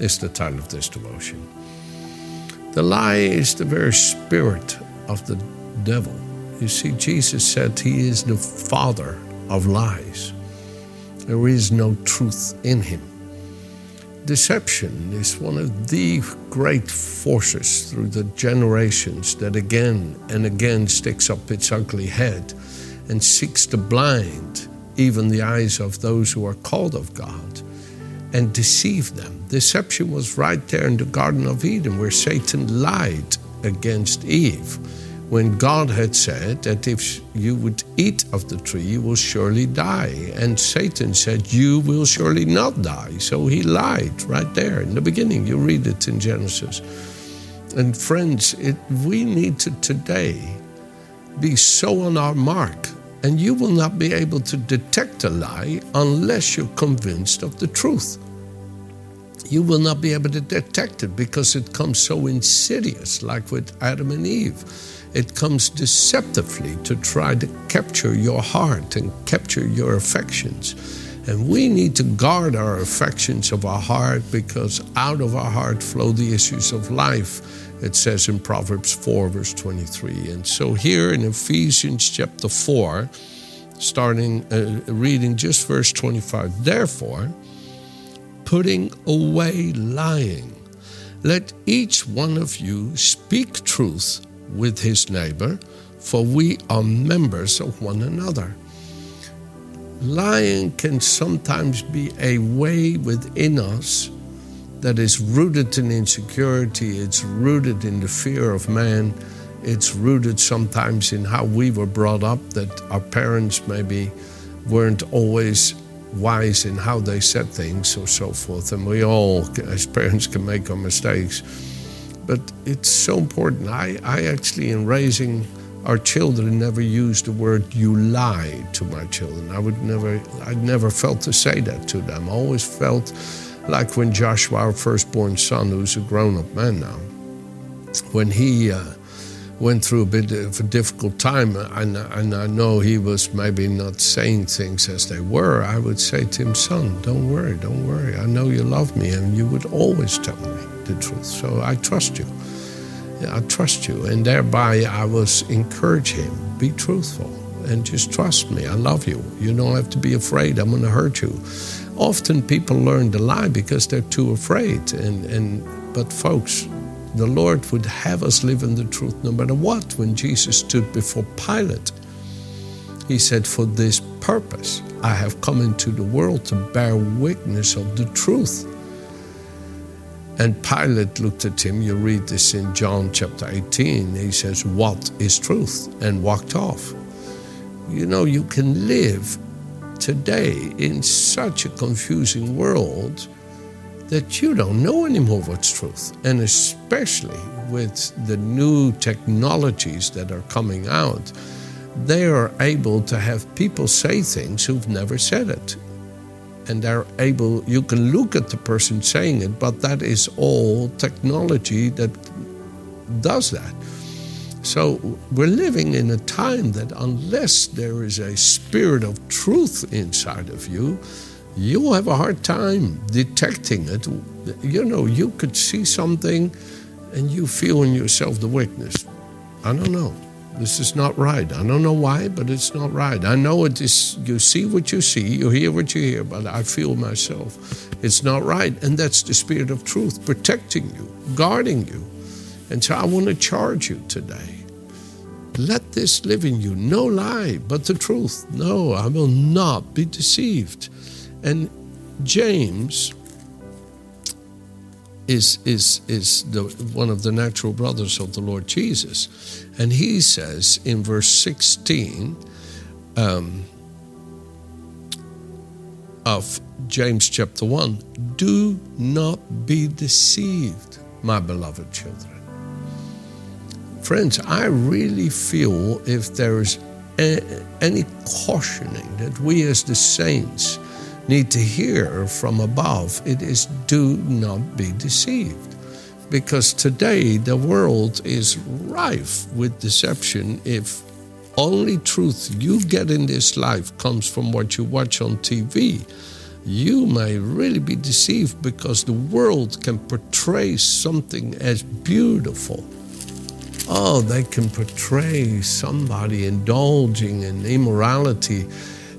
is the title of this devotion. The lie is the very spirit of the devil. You see, Jesus said he is the father of lies. There is no truth in him. Deception is one of the great forces through the generations that again and again sticks up its ugly head and seeks to blind even the eyes of those who are called of God and deceive them. Deception was right there in the Garden of Eden where Satan lied against Eve when God had said that if you would eat of the tree, you will surely die. And Satan said, You will surely not die. So he lied right there in the beginning. You read it in Genesis. And friends, it, we need to today be so on our mark and you will not be able to detect a lie unless you're convinced of the truth. You will not be able to detect it because it comes so insidious, like with Adam and Eve. It comes deceptively to try to capture your heart and capture your affections. And we need to guard our affections of our heart because out of our heart flow the issues of life it says in Proverbs 4, verse 23. And so here in Ephesians chapter 4, starting uh, reading just verse 25, therefore, putting away lying, let each one of you speak truth with his neighbor, for we are members of one another. Lying can sometimes be a way within us that is rooted in insecurity, it's rooted in the fear of man, it's rooted sometimes in how we were brought up, that our parents maybe weren't always wise in how they said things or so forth. And we all, as parents, can make our mistakes. But it's so important. I, I actually, in raising our children, never used the word you lie to my children. I would never, I never felt to say that to them. I always felt like when Joshua, our firstborn son, who's a grown up man now, when he uh, went through a bit of a difficult time, and, and I know he was maybe not saying things as they were, I would say to him, Son, don't worry, don't worry. I know you love me, and you would always tell me the truth. So I trust you. I trust you. And thereby I was encouraging him, be truthful and just trust me. I love you. You don't have to be afraid. I'm going to hurt you. Often people learn to lie because they're too afraid. And, and but folks, the Lord would have us live in the truth no matter what. When Jesus stood before Pilate, he said, For this purpose I have come into the world to bear witness of the truth. And Pilate looked at him. You read this in John chapter 18. He says, What is truth? and walked off. You know, you can live today in such a confusing world that you don't know anymore what's truth. And especially with the new technologies that are coming out, they are able to have people say things who've never said it. And they're able, you can look at the person saying it, but that is all technology that does that. So we're living in a time that unless there is a spirit of truth inside of you, you'll have a hard time detecting it. You know, you could see something and you feel in yourself the weakness. I don't know. This is not right. I don't know why, but it's not right. I know it is, you see what you see, you hear what you hear, but I feel myself. It's not right. And that's the spirit of truth protecting you, guarding you. And so I want to charge you today. Let this live in you. No lie, but the truth. No, I will not be deceived. And James is, is, is the, one of the natural brothers of the Lord Jesus. And he says in verse 16 um, of James chapter 1 do not be deceived my beloved children. Friends, I really feel if there's any cautioning that we as the saints need to hear from above, it is do not be deceived. Because today the world is rife with deception if only truth you get in this life comes from what you watch on TV you may really be deceived because the world can portray something as beautiful. Oh, they can portray somebody indulging in immorality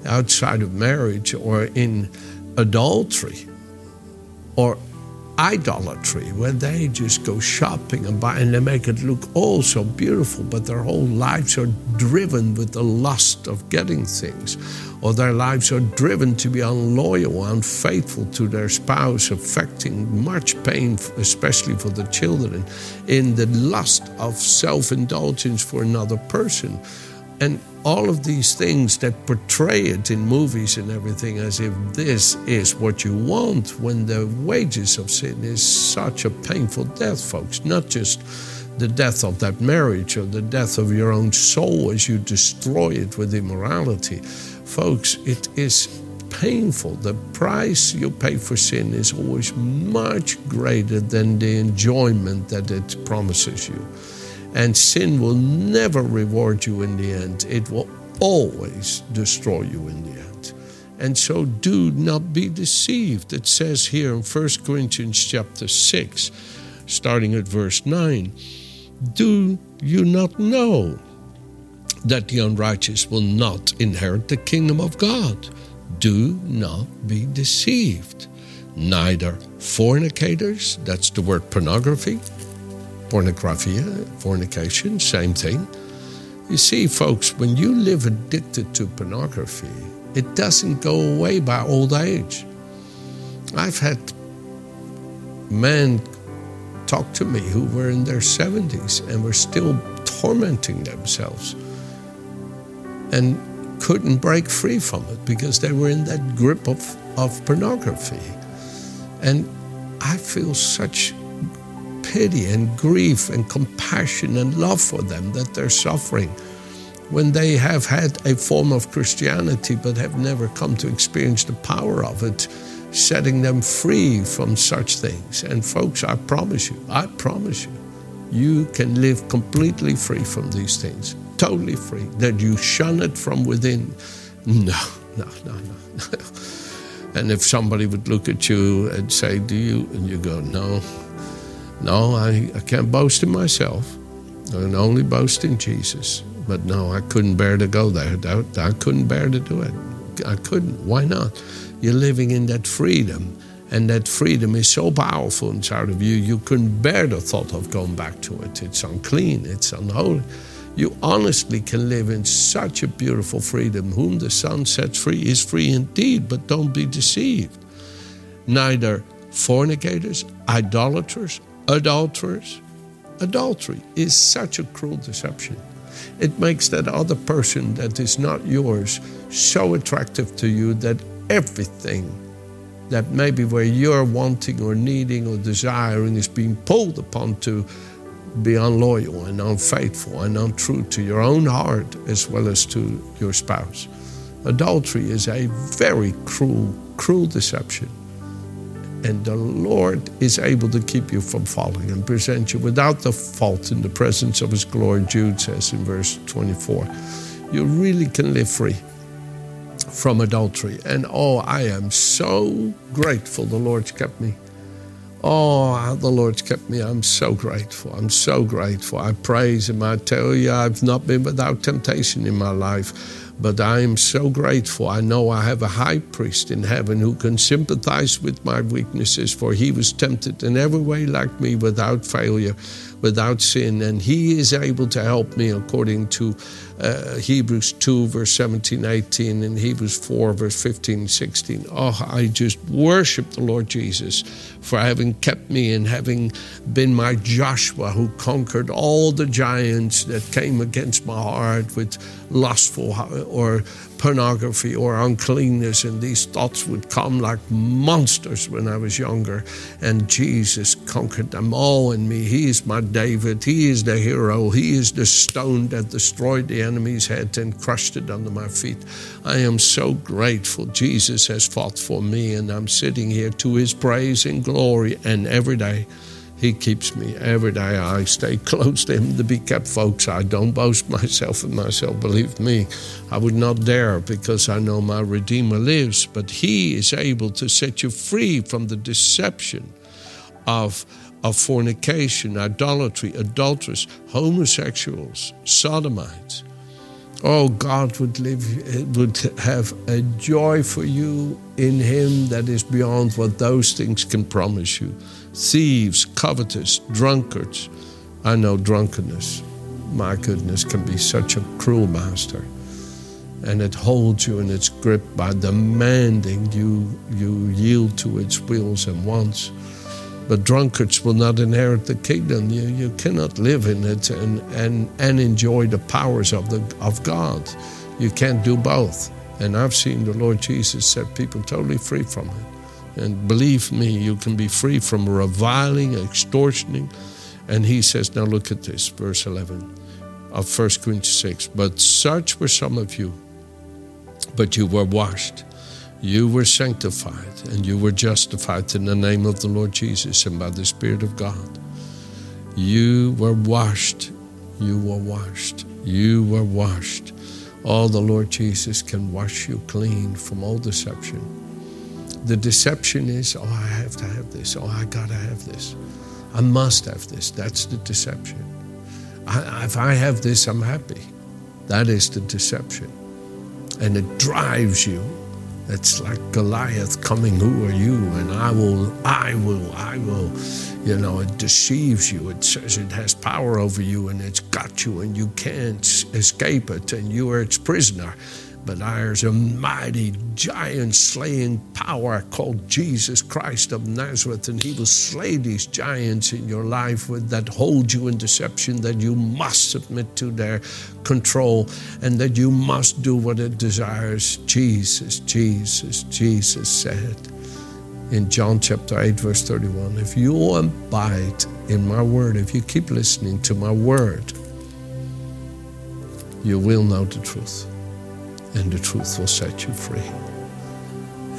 outside of marriage or in adultery or idolatry, where they just go shopping and buy and they make it look all so beautiful, but their whole lives are driven with the lust of getting things or their lives are driven to be unloyal, unfaithful to their spouse, affecting much pain, especially for the children, in the lust of self indulgence for another person. And all of these things that portray it in movies and everything as if this is what you want when the wages of sin is such a painful death, folks. Not just the death of that marriage or the death of your own soul as you destroy it with immorality, Folks, it is painful. The price you pay for sin is always much greater than the enjoyment that it promises you. And sin will never reward you in the end, it will always destroy you in the end. And so do not be deceived. It says here in 1 Corinthians chapter 6, starting at verse 9, do you not know that the unrighteous will not inherit the kingdom of God. Do not be deceived. Neither fornicators, that's the word pornography, pornography, fornication, same thing. You see, folks, when you live addicted to pornography, it doesn't go away by old age. I've had men talk to me who were in their 70s and were still tormenting themselves and couldn't break free from it because they were in that grip of, of pornography. And I feel such pity and grief and compassion and love for them that they're suffering when they have had a form of Christianity but have never come to experience the power of it, setting them free from such things. And folks, I promise you, I promise you, you can live completely free from these things totally free, that you shun it from within. No, no, no, no. and if somebody would look at you and say, Do you? And you go, No, no, I, I can't boast in myself. I can only boast in Jesus. But no, I couldn't bear to go there. I couldn't bear to do it. I couldn't. Why not? You're living in that freedom. And that freedom is so powerful inside of you, you couldn't bear the thought of going back to it. It's unclean, it's unholy. You honestly can live in such a beautiful freedom. Whom the Son sets free is free indeed, but don't be deceived. Neither fornicators, idolaters, adulterers. Adultery is such a cruel deception. It makes that other person that is not yours so attractive to you that everything that maybe where you're wanting or needing or desiring is being pulled upon to be unloyal and unfaithful and untrue to your own heart as well as to your spouse. Adultery is a very cruel, cruel deception. And the Lord is able to keep you from falling and present you without the fault in the presence of His glory, Jude says in verse 24. You really can live free from adultery. And oh, I am so grateful the Lord's kept me Oh, the Lord's kept me. I'm so grateful. I'm so grateful. I praise Him. I tell you, I've not been without temptation in my life. But I am so grateful. I know I have a high priest in heaven who can sympathize with my weaknesses, for he was tempted in every way like me without failure, without sin. And he is able to help me according to uh, Hebrews 2, verse 17, 18, and Hebrews 4, verse 15, 16. Oh, I just worship the Lord Jesus for having kept me and having been my Joshua who conquered all the giants that came against my heart with lustful or pornography or uncleanness, and these thoughts would come like monsters when I was younger. And Jesus conquered them all in me. He is my David. He is the hero. He is the stone that destroyed the enemy's head and crushed it under my feet. I am so grateful. Jesus has fought for me, and I'm sitting here to his praise and glory, and every day. He keeps me every day. I stay close to Him to be kept, folks. I don't boast myself in myself. Believe me, I would not dare because I know my Redeemer lives. But He is able to set you free from the deception of, of fornication, idolatry, adulterers, homosexuals, sodomites. Oh, God would live, would have a joy for you in Him that is beyond what those things can promise you thieves, covetous, drunkards. I know drunkenness, my goodness, can be such a cruel master. And it holds you in its grip by demanding you, you yield to its wills and wants. But drunkards will not inherit the kingdom. You, you cannot live in it and, and, and enjoy the powers of, the, of God. You can't do both. And I've seen the Lord Jesus set people totally free from it. And believe me, you can be free from reviling, extortioning. And he says, now look at this, verse 11 of 1 Corinthians 6. But such were some of you, but you were washed, you were sanctified, and you were justified in the name of the Lord Jesus and by the Spirit of God. You were washed, you were washed, you were washed. All the Lord Jesus can wash you clean from all deception. The deception is, oh, I have to have this. Oh, I gotta have this. I must have this. That's the deception. I, if I have this, I'm happy. That is the deception. And it drives you. It's like Goliath coming, who are you? And I will, I will, I will. You know, it deceives you. It says it has power over you and it's got you and you can't escape it and you are its prisoner. But there's a mighty giant slaying power called Jesus Christ of Nazareth, and He will slay these giants in your life with, that hold you in deception, that you must submit to their control, and that you must do what it desires. Jesus, Jesus, Jesus said in John chapter 8, verse 31 If you abide in my word, if you keep listening to my word, you will know the truth and the truth will set you free.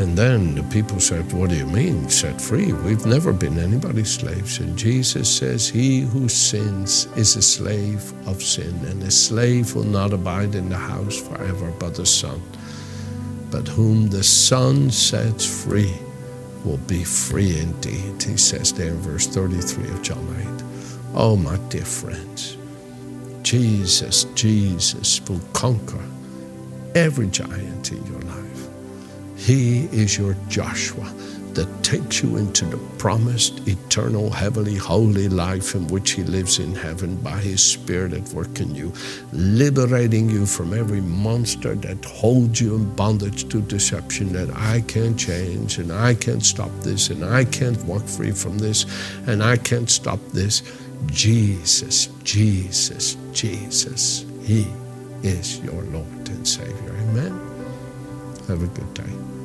And then the people said, What do you mean, set free? We've never been anybody's slaves. And Jesus says, He who sins is a slave of sin, and a slave will not abide in the house forever, but the Son. But whom the Son sets free will be free indeed, he says there in verse 33 of John 8. Oh, my dear friends, Jesus, Jesus will conquer every giant in your life. He is your Joshua that takes you into the promised eternal, heavenly, holy life in which He lives in heaven by His Spirit at work in you, liberating you from every monster that holds you in bondage to deception that I can't change and I can't stop this and I can't walk free from this and I can't stop this. Jesus, Jesus, Jesus, He is your Lord and Savior. Amen. Have a good day.